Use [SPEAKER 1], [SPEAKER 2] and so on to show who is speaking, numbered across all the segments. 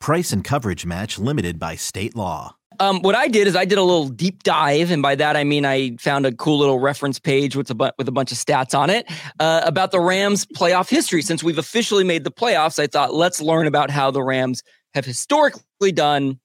[SPEAKER 1] Price and coverage match limited by state law.
[SPEAKER 2] Um, what I did is I did a little deep dive, and by that I mean I found a cool little reference page with a bu- with a bunch of stats on it uh, about the Rams' playoff history. Since we've officially made the playoffs, I thought let's learn about how the Rams have historically done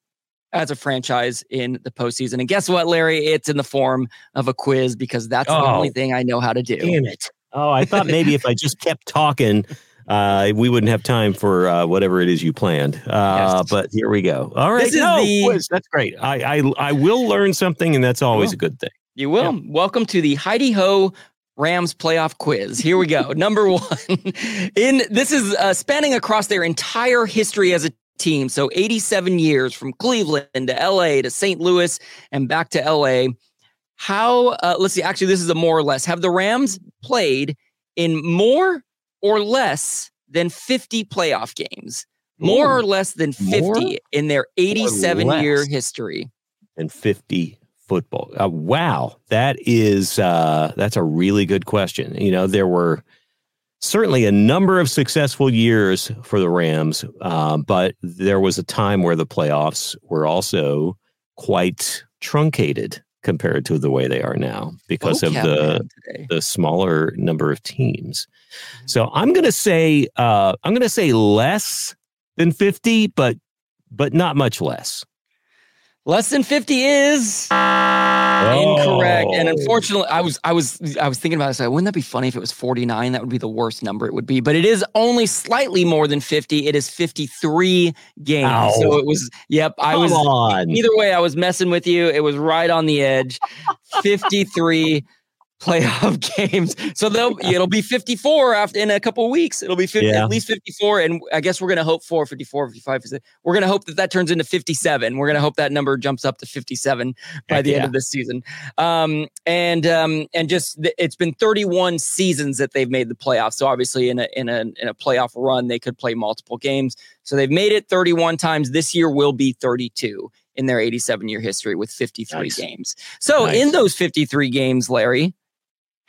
[SPEAKER 2] as a franchise in the postseason. And guess what, Larry? It's in the form of a quiz because that's the
[SPEAKER 3] Oh.
[SPEAKER 2] only thing I know how to do.
[SPEAKER 3] Damn it. Oh, I thought maybe if I just kept talking, uh, we wouldn't have time for uh, whatever it is you planned. Uh,
[SPEAKER 2] Yes.
[SPEAKER 3] But here we go. All right.
[SPEAKER 2] This is
[SPEAKER 3] no,
[SPEAKER 2] the-
[SPEAKER 3] that's great. I, I I will learn something, and that's always a good thing.
[SPEAKER 2] You will. Welcome to the Heidi Ho Rams playoff quiz. Here we go. Number one. In this is uh, spanning across their entire history as a team. So 87 years from Cleveland to LA to St. Louis and back to LA. How uh, let's see, actually, this is a more or less. Have the Rams played in more or less than 50 playoff games? More or less than 50
[SPEAKER 3] More
[SPEAKER 2] in their 87 year history.
[SPEAKER 3] And fifty football. Uh, wow, that is uh, that's a really good question. You know, there were certainly a number of successful years for the Rams, um, but there was a time where the playoffs were also quite truncated compared to the way they are now because of the the smaller number of teams. So I'm going to say uh, I'm going to say less than 50, but but not much less.
[SPEAKER 2] Less than 50 is incorrect. And
[SPEAKER 3] Oh.
[SPEAKER 2] unfortunately, I was I was I was thinking about this. Like, wouldn't that be funny if it was 49? That would be the worst number it would be. But it is only slightly more than 50. It is 53 games.
[SPEAKER 3] Ow.
[SPEAKER 2] So it was, yep. I
[SPEAKER 3] Come
[SPEAKER 2] was
[SPEAKER 3] on.
[SPEAKER 2] either way, I was messing with you. It was right on the edge. 53 playoff games. So they'll it'll be 54 after in a couple weeks. It'll be 50,
[SPEAKER 3] Yeah.
[SPEAKER 2] at least 54. And I guess we're gonna hope for 54, 55. We're gonna hope that that turns into 57. We're gonna hope that number jumps up to 57 by the end of this season. Um, and um, and just it's been 31 seasons that they've made the playoffs. So obviously in a in a in a playoff run, they could play multiple games. So they've made it 31 times. This year will be 32 in their 87 year history with 53
[SPEAKER 3] Nice.
[SPEAKER 2] games. So
[SPEAKER 3] Nice.
[SPEAKER 2] in those 53 games, Larry,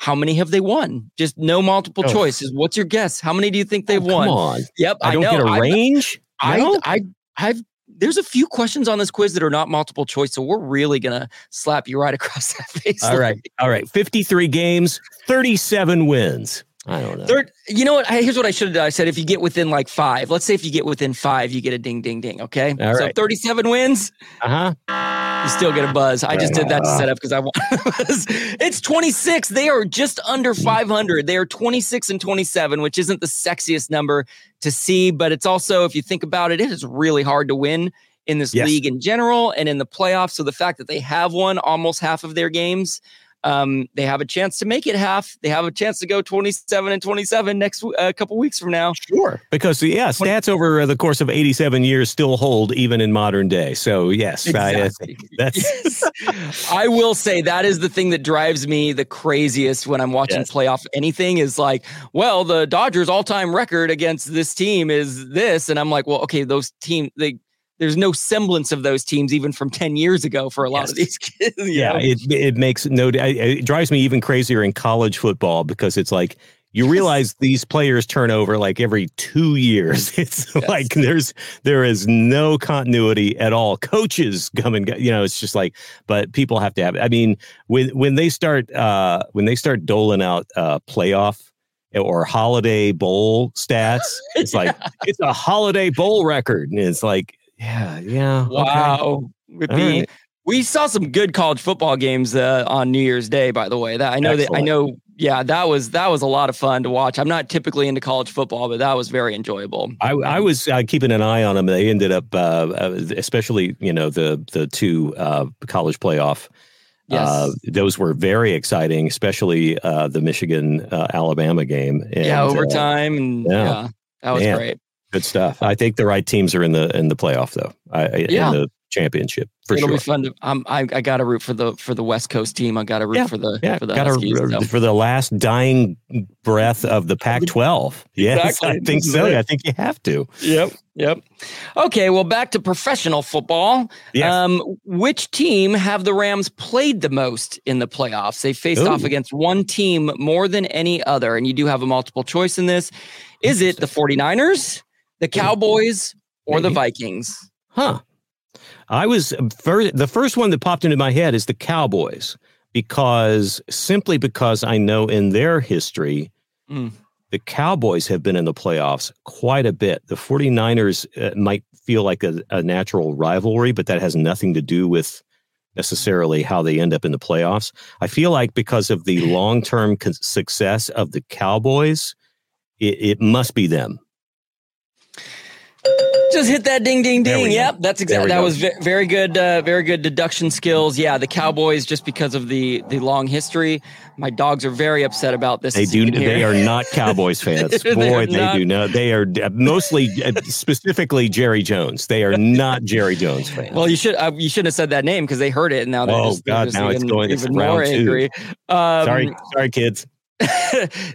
[SPEAKER 2] how many have they won? Just no multiple
[SPEAKER 3] Oh.
[SPEAKER 2] choices. What's your guess? How many do you think oh, they've
[SPEAKER 3] Oh,
[SPEAKER 2] won?
[SPEAKER 3] On.
[SPEAKER 2] Yep,
[SPEAKER 3] I don't
[SPEAKER 2] know.
[SPEAKER 3] get a range.
[SPEAKER 2] I,
[SPEAKER 3] No?
[SPEAKER 2] I, I've. There's a few questions on this quiz that are not multiple choice, so we're really gonna slap you right across that face.
[SPEAKER 3] All right. All right. 53 games, 37 wins. I don't know.
[SPEAKER 2] Third, you know what? Here's what I should have done. I said if you get within like five, let's say if you get within five, you get a ding, ding, ding. Okay.
[SPEAKER 3] All
[SPEAKER 2] so
[SPEAKER 3] right.
[SPEAKER 2] 37 wins,
[SPEAKER 3] Uh-huh.
[SPEAKER 2] you still get a buzz. I just did that to set up because I want. it's 26. They are just under 500. They are 26 and 27, which isn't the sexiest number to see, but it's also, if you think about it, it is really hard to win in this
[SPEAKER 3] Yes.
[SPEAKER 2] league in general and in the playoffs. So the fact that they have won almost half of their games um, they have a chance to make it half. They have a chance to go 27 and 27 next a uh, couple weeks from now.
[SPEAKER 3] Sure, because yeah, stats over the course of 87 years still hold even in modern day. So yes,
[SPEAKER 2] exactly.
[SPEAKER 3] I, that's.
[SPEAKER 2] I will say that is the thing that drives me the craziest when I'm watching yes. playoff anything is like, well, the Dodgers all time record against this team is this, and I'm like, well, okay, those team they there's no semblance of those teams even from 10 years ago for a lot yes. of these kids.
[SPEAKER 3] Yeah, it, it makes no, it drives me even crazier in college football because it's like, you realize these players turn over like every two years. It's yes. like there's there is no continuity at all. Coaches come and go, you know, it's just like, but people have to have. I mean, when when they start uh, when they start doling out uh, playoff or holiday bowl stats, it's like it's a holiday bowl record, and it's like yeah, yeah.
[SPEAKER 2] Wow. Okay. Right. We saw some good college football games uh, on New Year's Day, by the way. That I know Excellent. that I know. Yeah, that was that was a lot of fun to watch. I'm not typically into college football, but that was very enjoyable.
[SPEAKER 3] I, I was uh, keeping an eye on them. They ended up, uh, uh especially you know the the two uh, college playoff. Yes. Uh, those were very exciting, especially the Michigan Alabama game.
[SPEAKER 2] And, yeah, overtime and yeah, yeah that was Man. great.
[SPEAKER 3] Good stuff. I think the right teams are in the in the playoff though. I, yeah. In the championship for
[SPEAKER 2] It'll
[SPEAKER 3] sure.
[SPEAKER 2] be fun. To, um, I I got to root for the for the West Coast team. I got to root
[SPEAKER 3] yeah.
[SPEAKER 2] for the
[SPEAKER 3] yeah.
[SPEAKER 2] for the
[SPEAKER 3] gotta,
[SPEAKER 2] Huskies, so.
[SPEAKER 3] for the last dying breath of the Pac-12. Yes, exactly. I think so. I think you have to.
[SPEAKER 2] Yep. Yep. Okay. Well, back to professional football. Yes. Um, which team have the Rams played the most in the playoffs? They faced Ooh. off against one team more than any other, and you do have a multiple choice in this. Is it the 49ers? The Cowboys or the Vikings?
[SPEAKER 3] Huh. I was first, the first one that popped into my head is the Cowboys because simply because I know in their history, mm. the Cowboys have been in the playoffs quite a bit. The 49ers uh, might feel like a, a natural rivalry, but that has nothing to do with necessarily how they end up in the playoffs. I feel like because of the long term success of the Cowboys, it, it must be them.
[SPEAKER 2] Just hit that ding, ding, ding. Yep, that's exactly. That go. was very good, uh, very good deduction skills. Yeah, the Cowboys, just because of the the long history, my dogs are very upset about this.
[SPEAKER 3] They do. They are not Cowboys fans. Boy, they, they do not. They are mostly, uh, specifically Jerry Jones. They are not Jerry Jones fans.
[SPEAKER 2] Well, you should uh, you shouldn't have said that name because they heard it and now they're
[SPEAKER 3] oh
[SPEAKER 2] just,
[SPEAKER 3] god,
[SPEAKER 2] just
[SPEAKER 3] now
[SPEAKER 2] even,
[SPEAKER 3] it's going
[SPEAKER 2] even more angry.
[SPEAKER 3] Um, sorry, sorry, kids.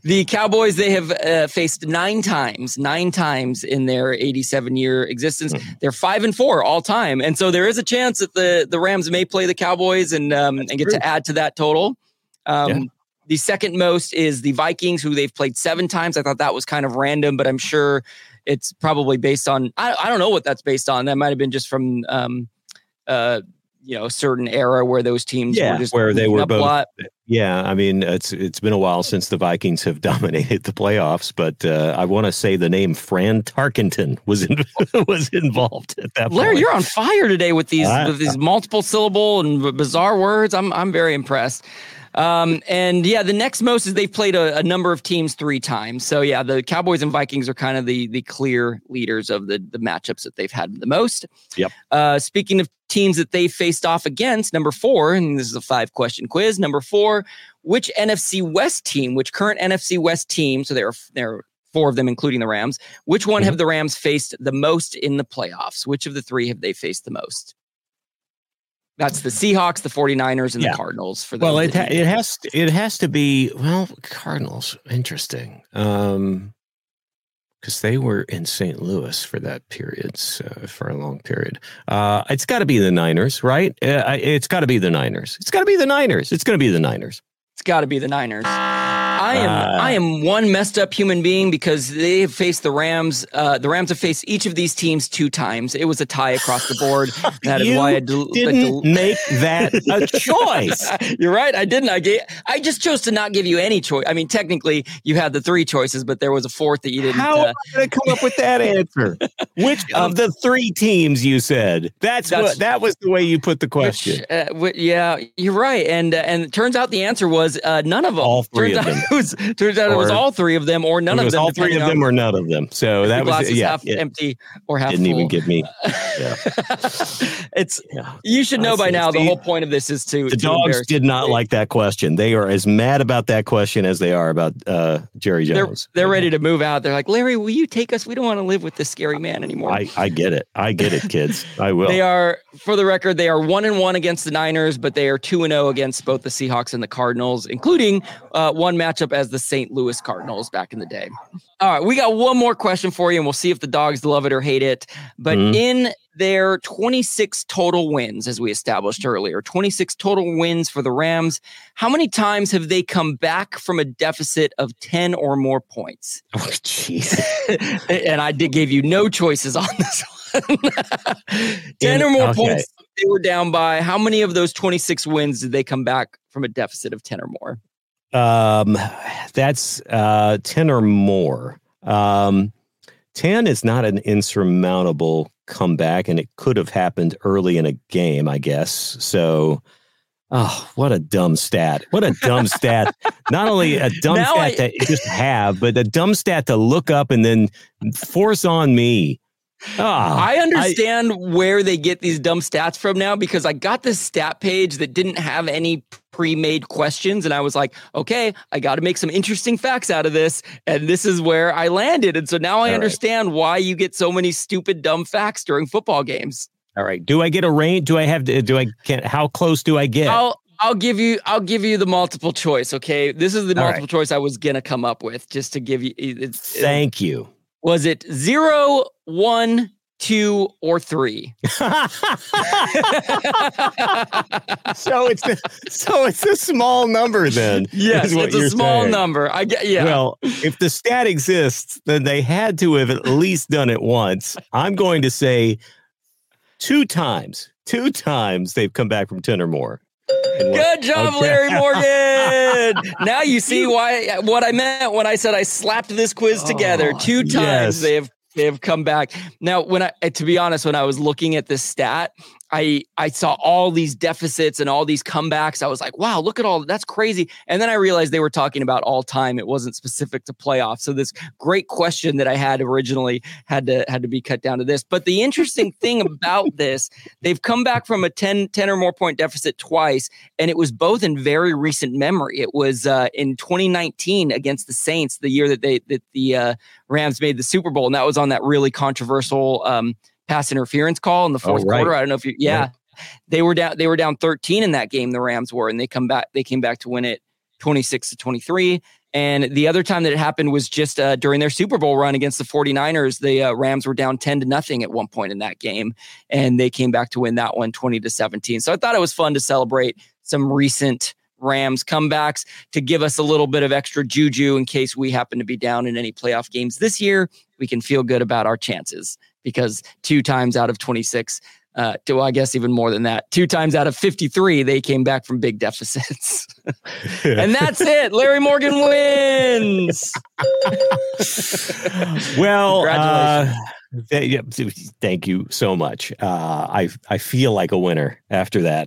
[SPEAKER 2] The Cowboys, they have uh, faced nine times, nine times in their 87 year existence. Mm-hmm. They're five and four all time. And so there is a chance that the, the Rams may play the Cowboys and, um, and get true. to add to that total. Um, yeah. The second most is the Vikings, who they've played seven times. I thought that was kind of random, but I'm sure it's probably based on, I, I don't know what that's based on. That might have been just from, um, uh, you know, a certain era where those teams
[SPEAKER 3] yeah,
[SPEAKER 2] were just
[SPEAKER 3] where they were both yeah, I mean it's it's been a while since the Vikings have dominated the playoffs, but uh, I want to say the name Fran Tarkenton was in, was involved at that.
[SPEAKER 2] Larry,
[SPEAKER 3] point.
[SPEAKER 2] you're on fire today with these with these multiple syllable and bizarre words. I'm I'm very impressed. Um, and yeah, the next most is they've played a, a, number of teams three times. So yeah, the Cowboys and Vikings are kind of the the clear leaders of the the matchups that they've had the most.
[SPEAKER 3] Yep.
[SPEAKER 2] Uh, speaking of teams that they faced off against, number four, and this is a five question quiz. Number four, which NFC West team, which current NFC West team? So there are there are four of them, including the Rams. Which one mm-hmm. have the Rams faced the most in the playoffs? Which of the three have they faced the most? That's the Seahawks, the 49ers, and yeah. the Cardinals for
[SPEAKER 3] the Well, it, ha- it has to, it has to be well, Cardinals. Interesting. Um because they were in St. Louis for that period, so for a long period. Uh, it's got to be the Niners, right? Uh, it's got to be the Niners. It's got to be the Niners. It's going to be the Niners.
[SPEAKER 2] It's got to be the Niners. I am uh, I am one messed up human being because they have faced the Rams. Uh, the Rams have faced each of these teams two times. It was a tie across the board.
[SPEAKER 3] That is why I del- didn't del- make that a choice.
[SPEAKER 2] You're right. I didn't. I gave. I just chose to not give you any choice. I mean, technically, you had the three choices, but there was a fourth that you didn't.
[SPEAKER 3] How uh, am I going to come up with that answer? Which um, of the three teams you said? That's, that's what. That was the way you put the question.
[SPEAKER 2] Which, uh, yeah, you're right. And uh, and it turns out the answer was uh, none of them.
[SPEAKER 3] All three
[SPEAKER 2] turns
[SPEAKER 3] of them.
[SPEAKER 2] It was turns out or, it was all three of them or none of them.
[SPEAKER 3] All three of them or none of them. So that was yeah,
[SPEAKER 2] half
[SPEAKER 3] yeah.
[SPEAKER 2] empty or half.
[SPEAKER 3] Didn't
[SPEAKER 2] full.
[SPEAKER 3] even get me. Yeah.
[SPEAKER 2] it's yeah. you should know by now. The whole point of this is to
[SPEAKER 3] the
[SPEAKER 2] to
[SPEAKER 3] dogs did not like that question. They are as mad about that question as they are about uh, Jerry
[SPEAKER 2] Jones. They're, they're ready to move out. They're like, Larry, will you take us? We don't want to live with this scary man anymore.
[SPEAKER 3] I, I get it. I get it, kids. I will.
[SPEAKER 2] They are, for the record, they are one and one against the Niners, but they are two and zero oh against both the Seahawks and the Cardinals, including uh, one matchup as the St. Louis Cardinals back in the day. All right, we got one more question for you, and we'll see if the dogs love it or hate it. But mm-hmm. in their 26 total wins, as we established earlier, 26 total wins for the Rams, how many times have they come back from a deficit of 10 or more points?
[SPEAKER 3] Oh, jeez.
[SPEAKER 2] and I did give you no choices on this one. 10 in, or more okay. points they were down by. How many of those 26 wins did they come back from a deficit of 10 or more?
[SPEAKER 3] Um, that's uh, 10 or more. Um, 10 is not an insurmountable comeback, and it could have happened early in a game, I guess. So, oh, what a dumb stat. What a dumb stat. Not only a dumb now stat I, to just have, but a dumb stat to look up and then force on me.
[SPEAKER 2] Ah, I understand I, where they get these dumb stats from now because I got this stat page that didn't have any pre-made questions and I was like, okay, I got to make some interesting facts out of this and this is where I landed and so now I understand right. why you get so many stupid dumb facts during football games.
[SPEAKER 3] All right. Do I get a range? Do I have to do I can how close do I get?
[SPEAKER 2] I'll I'll give you I'll give you the multiple choice, okay? This is the All multiple right. choice I was going to come up with just to give you
[SPEAKER 3] Thank you.
[SPEAKER 2] Was it zero, one, two, or three?
[SPEAKER 3] so it's the, so it's a small number then.
[SPEAKER 2] Yes, it's a small saying. number. I get yeah.
[SPEAKER 3] Well, if the stat exists, then they had to have at least done it once. I'm going to say two times. Two times they've come back from 10 or more.
[SPEAKER 2] Good job, okay. Larry Morgan. now you see why what I meant when I said I slapped this quiz together. Oh, Two times yes. they have they have come back. Now, when I to be honest, when I was looking at this stat, I I saw all these deficits and all these comebacks. I was like, wow, look at all that's crazy. And then I realized they were talking about all time. It wasn't specific to playoffs. So this great question that I had originally had to had to be cut down to this. But the interesting thing about this, they've come back from a 10, 10 or more point deficit twice, and it was both in very recent memory. It was uh, in 2019 against the Saints, the year that they that the uh, Rams made the Super Bowl, and that was on that really controversial um, pass interference call in the fourth oh, right. quarter. I don't know if you, yeah, right. they were down. They were down 13 in that game. The Rams were, and they come back. They came back to win it 26 to 23. And the other time that it happened was just uh, during their Super Bowl run against the 49ers. The uh, Rams were down 10 to nothing at one point in that game, and they came back to win that one 20 to 17. So I thought it was fun to celebrate some recent Rams comebacks to give us a little bit of extra juju in case we happen to be down in any playoff games this year. We can feel good about our chances because two times out of 26, uh, to, I guess even more than that, two times out of 53, they came back from big deficits. and that's it. Larry Morgan wins.
[SPEAKER 3] well, uh, thank you so much. Uh, I I feel like a winner after that.